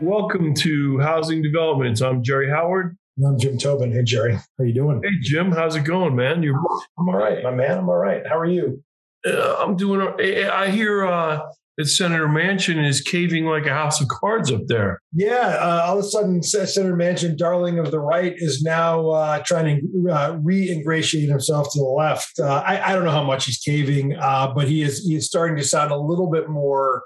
Welcome to Housing Developments. I'm Jerry Howard. I'm Jim Tobin. Hey, Jerry. How you doing? Hey, Jim. How's it going, man? You're. I'm all right, my man. I'm all right. How are you? Uh, I'm doing. I hear uh, that Senator Manchin is caving like a house of cards up there. Yeah. Uh, all of a sudden, Senator Manchin, darling of the right, is now uh, trying to uh, re-ingratiate himself to the left. Uh, I, I, don't know how much he's caving, but he is he is starting to sound a little bit more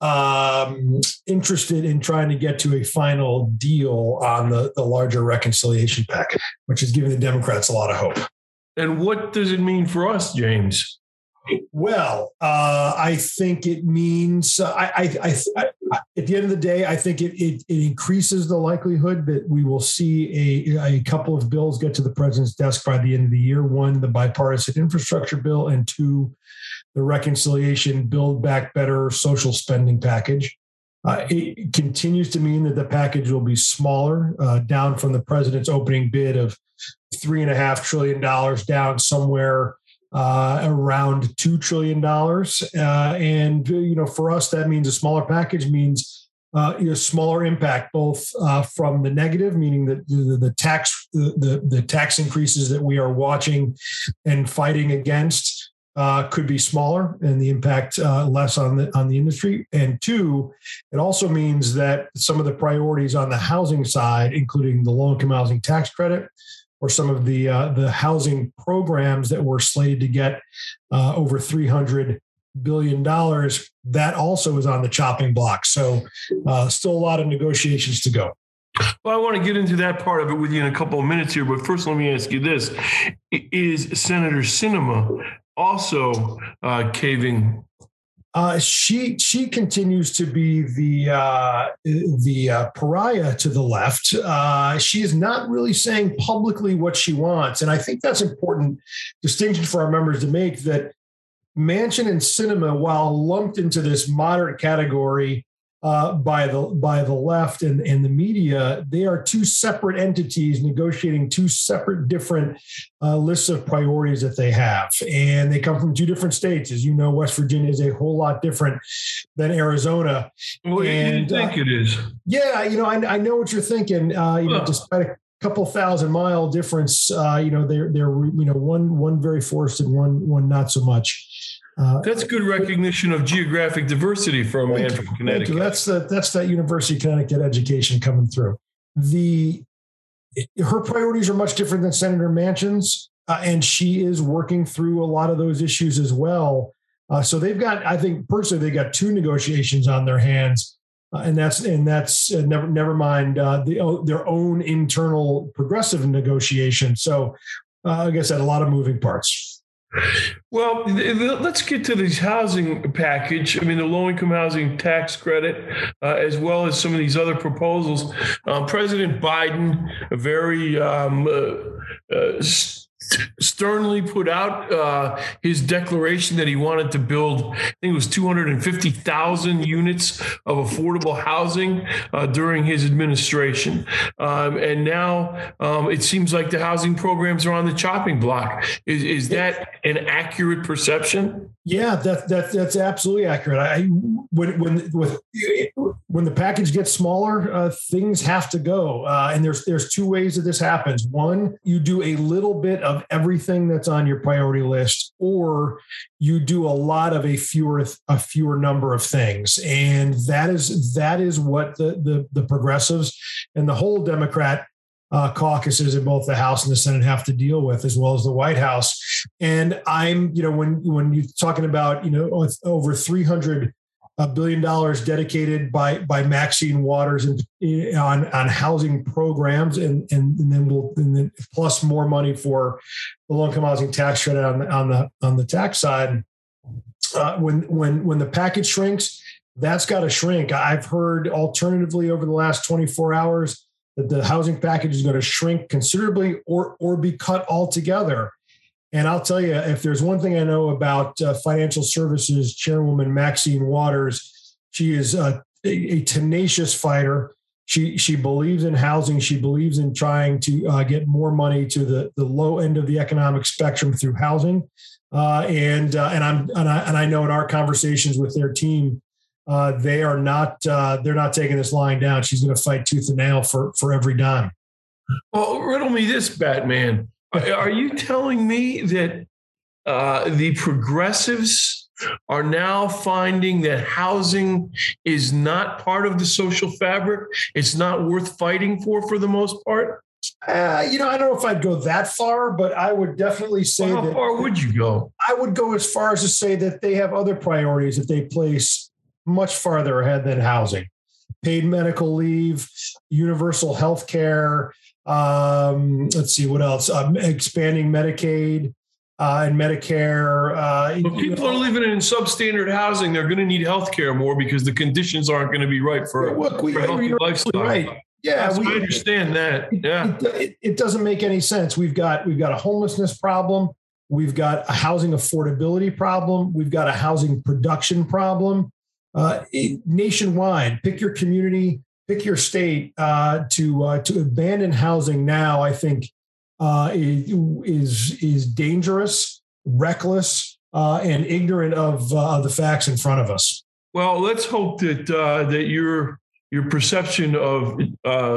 um, interested in trying to get to a final deal on the, the larger reconciliation package, which is giving the Democrats a lot of hope. And what does it mean for us, James? Well, uh, I think it means uh, I, I, I, at the end of the day, I think it, it, it increases the likelihood that we will see a, a couple of bills get to the president's desk by the end of the year. One, the bipartisan infrastructure bill, and two, the reconciliation Build Back Better social spending package. Uh, it continues to mean that the package will be smaller, uh, down from the president's opening bid of three and a half trillion dollars, down somewhere uh, around two trillion dollars. Uh, and you know, for us, that means a smaller package means uh, smaller impact, both uh, from the negative, meaning that the, the tax the, the, the tax increases that we are watching and fighting against uh, could be smaller and the impact uh, less on the on the industry. And two, it also means that some of the priorities on the housing side, including the low income housing tax credit, or some of the uh, the housing programs that were slated to get uh, over three hundred billion dollars, that also is on the chopping block. So, uh, still a lot of negotiations to go. Well, I want to get into that part of it with you in a couple of minutes here, but first, let me ask you this: Is Senator Sinema also uh, caving? Uh, she she continues to be the uh, the uh, pariah to the left. Uh, she is not really saying publicly what she wants, and I think that's important distinction for our members to make. That Manchin and Sinema, while lumped into this moderate category, uh, by the by the left and, and the media, they are two separate entities negotiating two separate different uh, lists of priorities that they have, and they come from two different states. As you know, West Virginia is a whole lot different than Arizona. Well, and, you think uh, it is? Yeah, you know, I, I know what you're thinking. Uh, you know, despite a couple thousand mile difference, uh, you know, they're they're you know one one very forested, one one not so much. Uh, that's good recognition of geographic diversity from a man from Connecticut. That's the that's that University of Connecticut education coming through. The her priorities are much different than Senator Manchin's, uh, and she is working through a lot of those issues as well. Uh, so they've got, I think personally, they've got two negotiations on their hands, uh, and that's and that's uh, never never mind uh, the, their own internal progressive negotiation. So, like I said, a lot of moving parts. Well, let's get to this housing package. I mean, the low income housing tax credit, uh, as well as some of these other proposals. Um, President Biden, very um, uh, uh, sternly put out uh, his declaration that he wanted to build, I think it was 250,000 units of affordable housing uh, during his administration. Um, and now um, it seems like the housing programs are on the chopping block. Is, is that an accurate perception? Yeah, that, that that's absolutely accurate. I when when with when the package gets smaller, uh, things have to go. Uh, and there's there's two ways that this happens. One, you do a little bit of everything that's on your priority list, or you do a lot of a fewer a fewer number of things. And that is that is what the the, the progressives and the whole Democrat uh, caucuses in both the House and the Senate have to deal with, as well as the White House. And I'm, you know, when when you're talking about, you know, over 300 a billion dollars dedicated by by Maxine Waters and on on housing programs, and and, and then we'll and then plus more money for the low income housing tax credit on the on the on the tax side. Uh, when when when the package shrinks, that's got to shrink. I've heard alternatively over the last 24 hours that the housing package is going to shrink considerably or or be cut altogether. And I'll tell you, if there's one thing I know about uh, financial services chairwoman Maxine Waters, she is a, a, tenacious fighter. She she believes in housing. She believes in trying to uh, get more money to the the low end of the economic spectrum through housing. Uh, and uh, and I'm and I, and I know in our conversations with their team, uh, they are not uh, they're not taking this lying down. She's going to fight tooth and nail for for every dime. Well, riddle me this, Batman. Are you telling me that uh, the progressives are now finding that housing is not part of the social fabric? It's not worth fighting for, for the most part. Uh, you know, I don't know if I'd go that far, but I would definitely say well, how far would you go? I would go as far as to say that they have other priorities that they place much farther ahead than housing. Paid medical leave, universal health care, um, let's see what else. Um, expanding Medicaid uh, and Medicare. Uh, well, people know. are living in substandard housing. They're going to need health care more because the conditions aren't going to be right for, Look, we, for a healthy lifestyle. Right. Yeah, we, I understand that. Yeah, it, it, it, doesn't make any sense. We've got we've got a homelessness problem. We've got a housing affordability problem. We've got a housing production problem. Uh, nationwide, pick your community, pick your state uh, to uh, to abandon housing now. I think uh, is is dangerous, reckless, uh, and ignorant of uh, the facts in front of us. Well, let's hope that uh, that your your perception of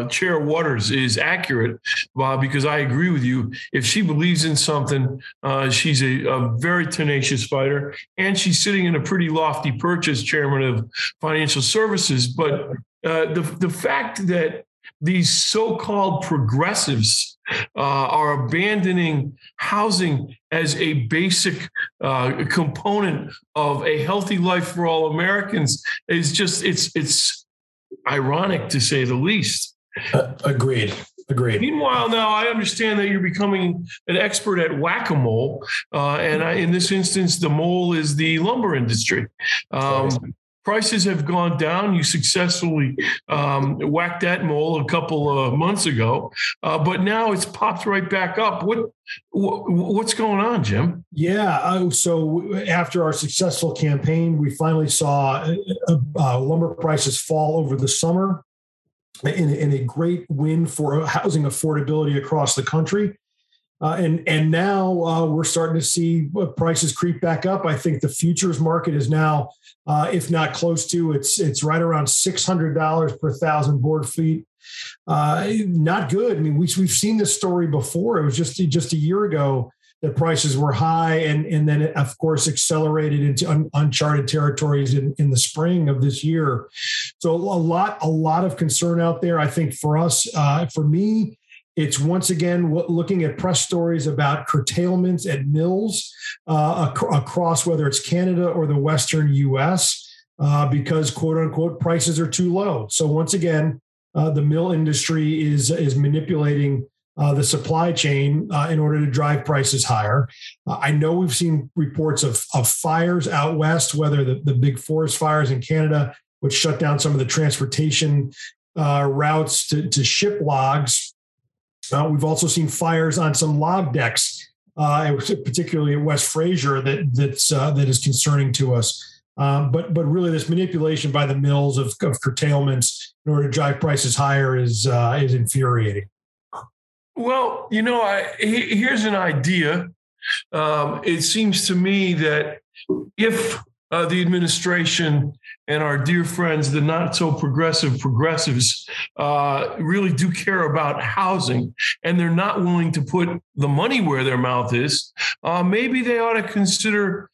Chair Waters is accurate, Bob, because I agree with you. If she believes in something, she's a, a, very tenacious fighter, and she's sitting in a pretty lofty perch as chairman of financial services. But uh, the the fact that these so-called progressives uh, are abandoning housing as a basic uh, component of a healthy life for all Americans is just it's it's ironic to say the least. Uh, agreed. Agreed. Meanwhile, now I understand that you're becoming an expert at whack a mole, uh, and I, in this instance, the mole is the lumber industry. Um, prices have gone down. You successfully um, whacked that mole a couple of months ago, uh, but now it's popped right back up. What, what what's going on, Jim? Yeah. Uh, so after our successful campaign, we finally saw uh, uh lumber prices fall over the summer. In, in a great win for housing affordability across the country. Uh, and and now uh, we're starting to see prices creep back up. I think the futures market is now, uh, if not close to, it's it's right around six hundred dollars per thousand board feet. Uh, not good. I mean, we, we've seen this story before. It was just just a year ago that prices were high, and and then it, of course accelerated into un, uncharted territories in, in the spring of this year. So a lot a lot of concern out there. I think for us, uh, for me it's once again looking at press stories about curtailments at mills uh, ac- across whether it's Canada or the Western US uh, because quote unquote prices are too low. So once again, uh, the mill industry is is manipulating uh, the supply chain uh, in order to drive prices higher. Uh, I know we've seen reports of, of fires out west, whether the, the big forest fires in Canada, which shut down some of the transportation routes to, to ship logs uh, we've also seen fires on some log decks, uh, particularly at West Fraser, that that's uh, that is concerning to us. Um, but but really, this manipulation by the mills of, of curtailments in order to drive prices higher is uh, is infuriating. Well, you know, I, here's an idea. Um, it seems to me that if uh, the administration and our dear friends, the not so progressive progressives, uh, really do care about housing and they're not willing to put the money where their mouth is, uh, maybe they ought to consider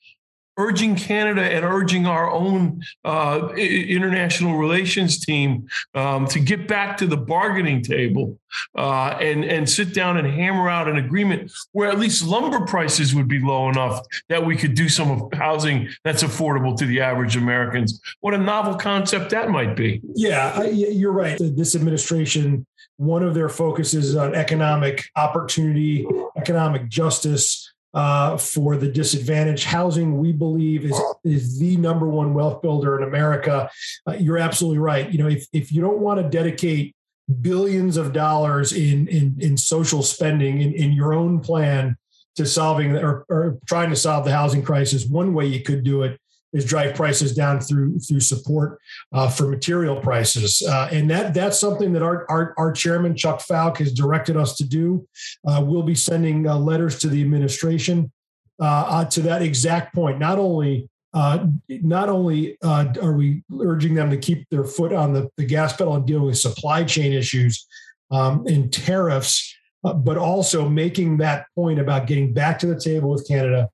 urging Canada and urging our own uh, international relations team um, to get back to the bargaining table uh, and and sit down and hammer out an agreement where at least lumber prices would be low enough that we could do some housing that's affordable to the average Americans. What a novel concept that might be. Yeah, you're right. This administration. One of their focuses on economic opportunity, economic justice, uh, for the disadvantaged. Housing, we believe, is is the number one wealth builder in America. Uh, you're absolutely right. You know, if if you don't want to dedicate billions of dollars in in, in social spending in, in your own plan to solving or, or trying to solve the housing crisis, one way you could do it is drive prices down through through support uh, for material prices, uh, and that that's something that our, our, our chairman Chuck Fowke has directed us to do. Uh, we'll be sending uh, letters to the administration uh, to that exact point. Not only uh, not only uh, are we urging them to keep their foot on the, the gas pedal and deal with supply chain issues um, and tariffs, uh, but also making that point about getting back to the table with Canada.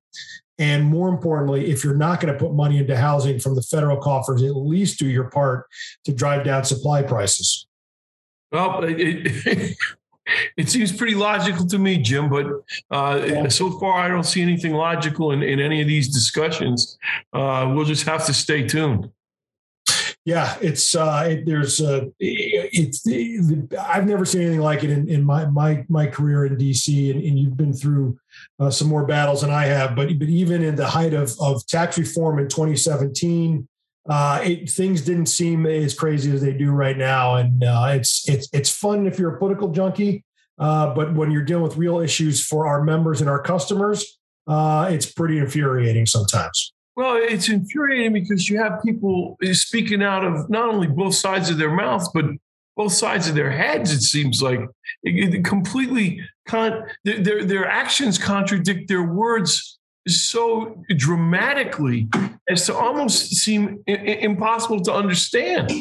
And more importantly, if you're not going to put money into housing from the federal coffers, at least do your part to drive down supply prices. Well, it, it seems pretty logical to me, Jim, but uh, yeah. so far I don't see anything logical in, in any of these discussions. Uh, we'll just have to stay tuned. Yeah, it's uh, it, there's uh, it's it, I've never seen anything like it in, in my my my career in DC, and, and you've been through uh, some more battles than I have. But but even in the height of of tax reform in 2017, uh, it, things didn't seem as crazy as they do right now. And uh, it's it's it's fun if you're a political junkie, uh, but when you're dealing with real issues for our members and our customers, uh, it's pretty infuriating sometimes. Well, it's infuriating because you have people speaking out of not only both sides of their mouths, but both sides of their heads. It seems like it, it completely con- their their actions contradict their words so dramatically as to almost seem I- impossible to understand.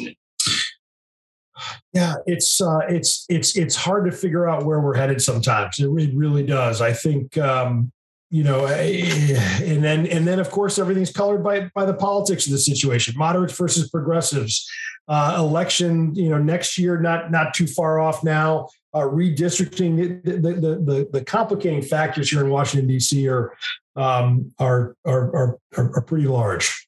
Yeah, it's uh, it's it's it's hard to figure out where we're headed. Sometimes it, it really does. I think um, you know, and then and then of course everything's colored by by the politics of the situation. Moderates versus progressives. Uh, election, you know, next year not not too far off now uh, redistricting. The, the, the, the, complicating factors here in Washington, D.C. are, um, are, are, are, are pretty large.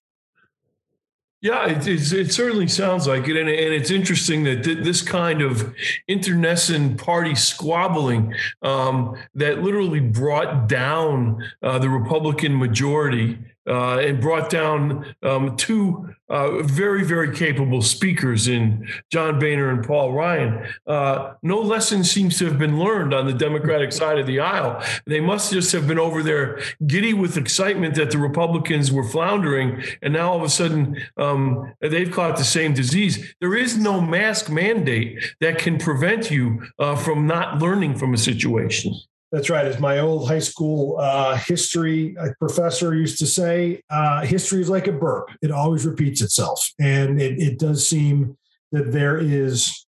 Yeah, it, it, certainly sounds like it. And, and it's interesting that th- this kind of internecine party squabbling um, that literally brought down uh, the Republican majority uh, and brought down um, two uh, very, very capable speakers in John Boehner and Paul Ryan. Uh, no lesson seems to have been learned on the Democratic side of the aisle. They must just have been over there giddy with excitement that the Republicans were floundering, and now all of a sudden um, they've caught the same disease. There is no mask mandate that can prevent you uh, from not learning from a situation. That's right. As my old high school uh, history uh, professor used to say, uh, history is like a burp. It always repeats itself. And it, it does seem that there is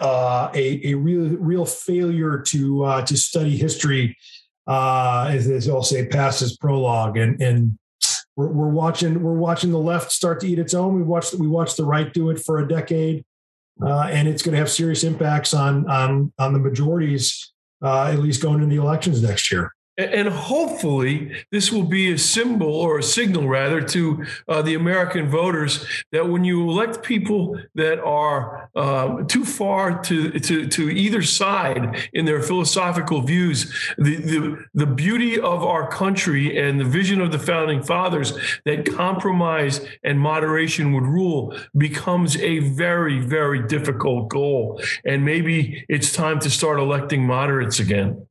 uh, a, a real, real failure to, uh, to study history, uh, as, as I'll say, past its prologue. And, and we're, we're, watching, we're watching the left start to eat its own. We watched, we watched the right do it for a decade. and it's going to have serious impacts on, on, on the majorities uh, at least going into the elections next year. And hopefully, this will be a symbol or a signal, rather, to uh, the American voters that when you elect people that are uh, too far to, to, to either side in their philosophical views, the, the, the beauty of our country and the vision of the founding fathers that compromise and moderation would rule becomes a very, very difficult goal. And maybe it's time to start electing moderates again.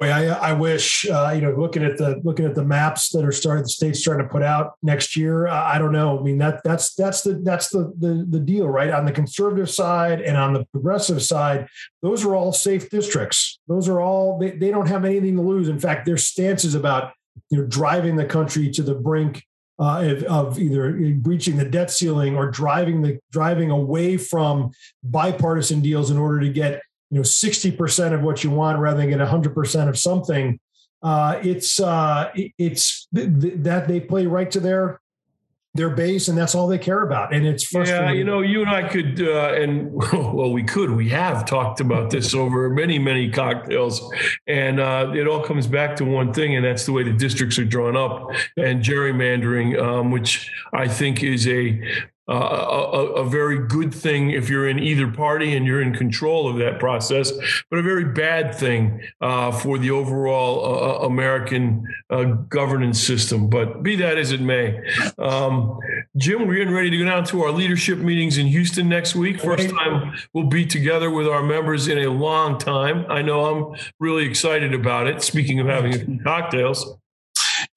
I, I wish uh, you know looking at the looking at the maps that are starting the states trying to put out next year. I don't know. I mean that that's that's the that's the, the the deal, right? On the conservative side and on the progressive side, those are all safe districts. Those are all they, they don't have anything to lose. In fact, their stances about you know driving the country to the brink uh, of, either breaching the debt ceiling or driving the driving away from bipartisan deals in order to get you know 60% of what you want rather than get 100% of something uh, it's uh, it's th- th- that they play right to their their base and that's all they care about and it's frustrating. yeah you know you and i could uh, and well we could we have talked about this over many many cocktails and uh, it all comes back to one thing and that's the way the districts are drawn up and gerrymandering um, which i think is a uh, a, a, very good thing if you're in either party and you're in control of that process, but a very bad thing uh, for the overall uh, uh American uh, governance system. But be that as it may, um, Jim, we're getting ready to go down to our leadership meetings in Houston next week. First time we'll be together with our members in a long time. I know I'm really excited about it. Speaking of having a few cocktails.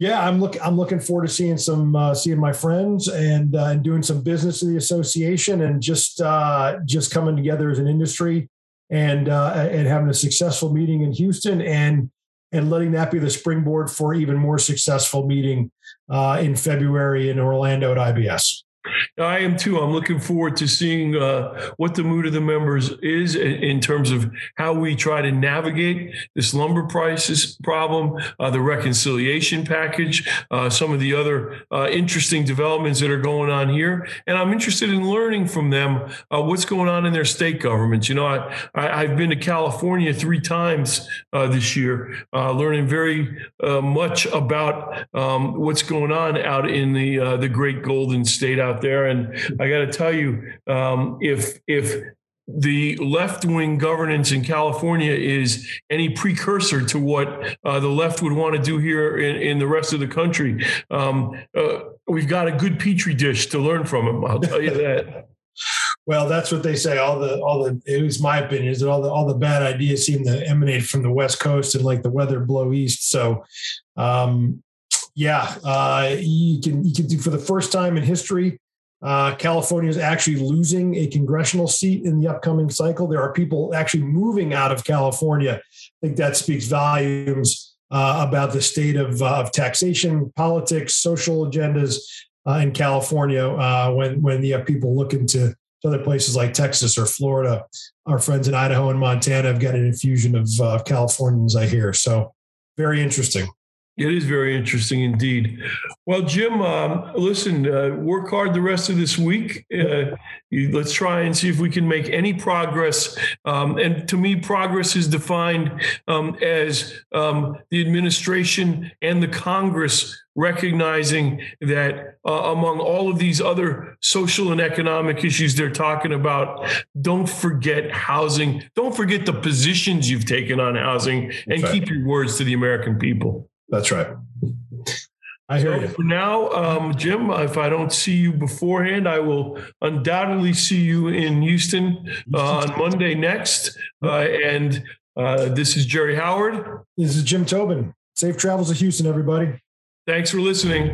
Yeah, I'm look. I'm looking forward to seeing some uh, seeing my friends and uh, and doing some business in the association and just uh, just coming together as an industry and uh, and having a successful meeting in Houston and and letting that be the springboard for even more successful meeting uh, in February in Orlando at IBS. I am too. I'm looking forward to seeing uh, what the mood of the members is in, terms of how we try to navigate this lumber prices problem, uh, the reconciliation package, uh, some of the other uh, interesting developments that are going on here. And I'm interested in learning from them uh, what's going on in their state governments. You know, I, I, have been to California three times uh, this year, learning very much about um, what's going on out in the the great Golden State out there. And I got to tell you, um, if if the left wing governance in California is any precursor to what uh, the left would want to do here in, in the rest of the country. Um, uh, we've got a good petri dish to learn from them. I'll tell you that. well, that's what they say. All the all the it was my opinion is that all the all the bad ideas seem to emanate from the West Coast and like the weather blow east. So um, yeah, uh, you can you can do for the first time in history uh, California is actually losing a congressional seat in the upcoming cycle. There are people actually moving out of California. I think that speaks volumes uh, about the state of, uh, of taxation, politics, social agendas uh, in California. Uh, when when you have people looking to, to other places like Texas or Florida, our friends in Idaho and Montana have got an infusion of uh, Californians. I hear so very interesting. It is very interesting indeed. Well, Jim, um, listen, uh, work hard the rest of this week. Uh, you, let's try and see if we can make any progress. Um, and to me, progress is defined um, as um, the administration and the Congress recognizing that uh, among all of these other social and economic issues they're talking about, don't forget housing. Don't forget the positions you've taken on housing and right. keep your words to the American people. That's right. I hear so you. For now, um, Jim, if I don't see you beforehand, I will undoubtedly see you in Houston uh, on Monday next. Uh, and uh, this is Jerry Howard. This is Jim Tobin. Safe travels to Houston, everybody. Thanks for listening.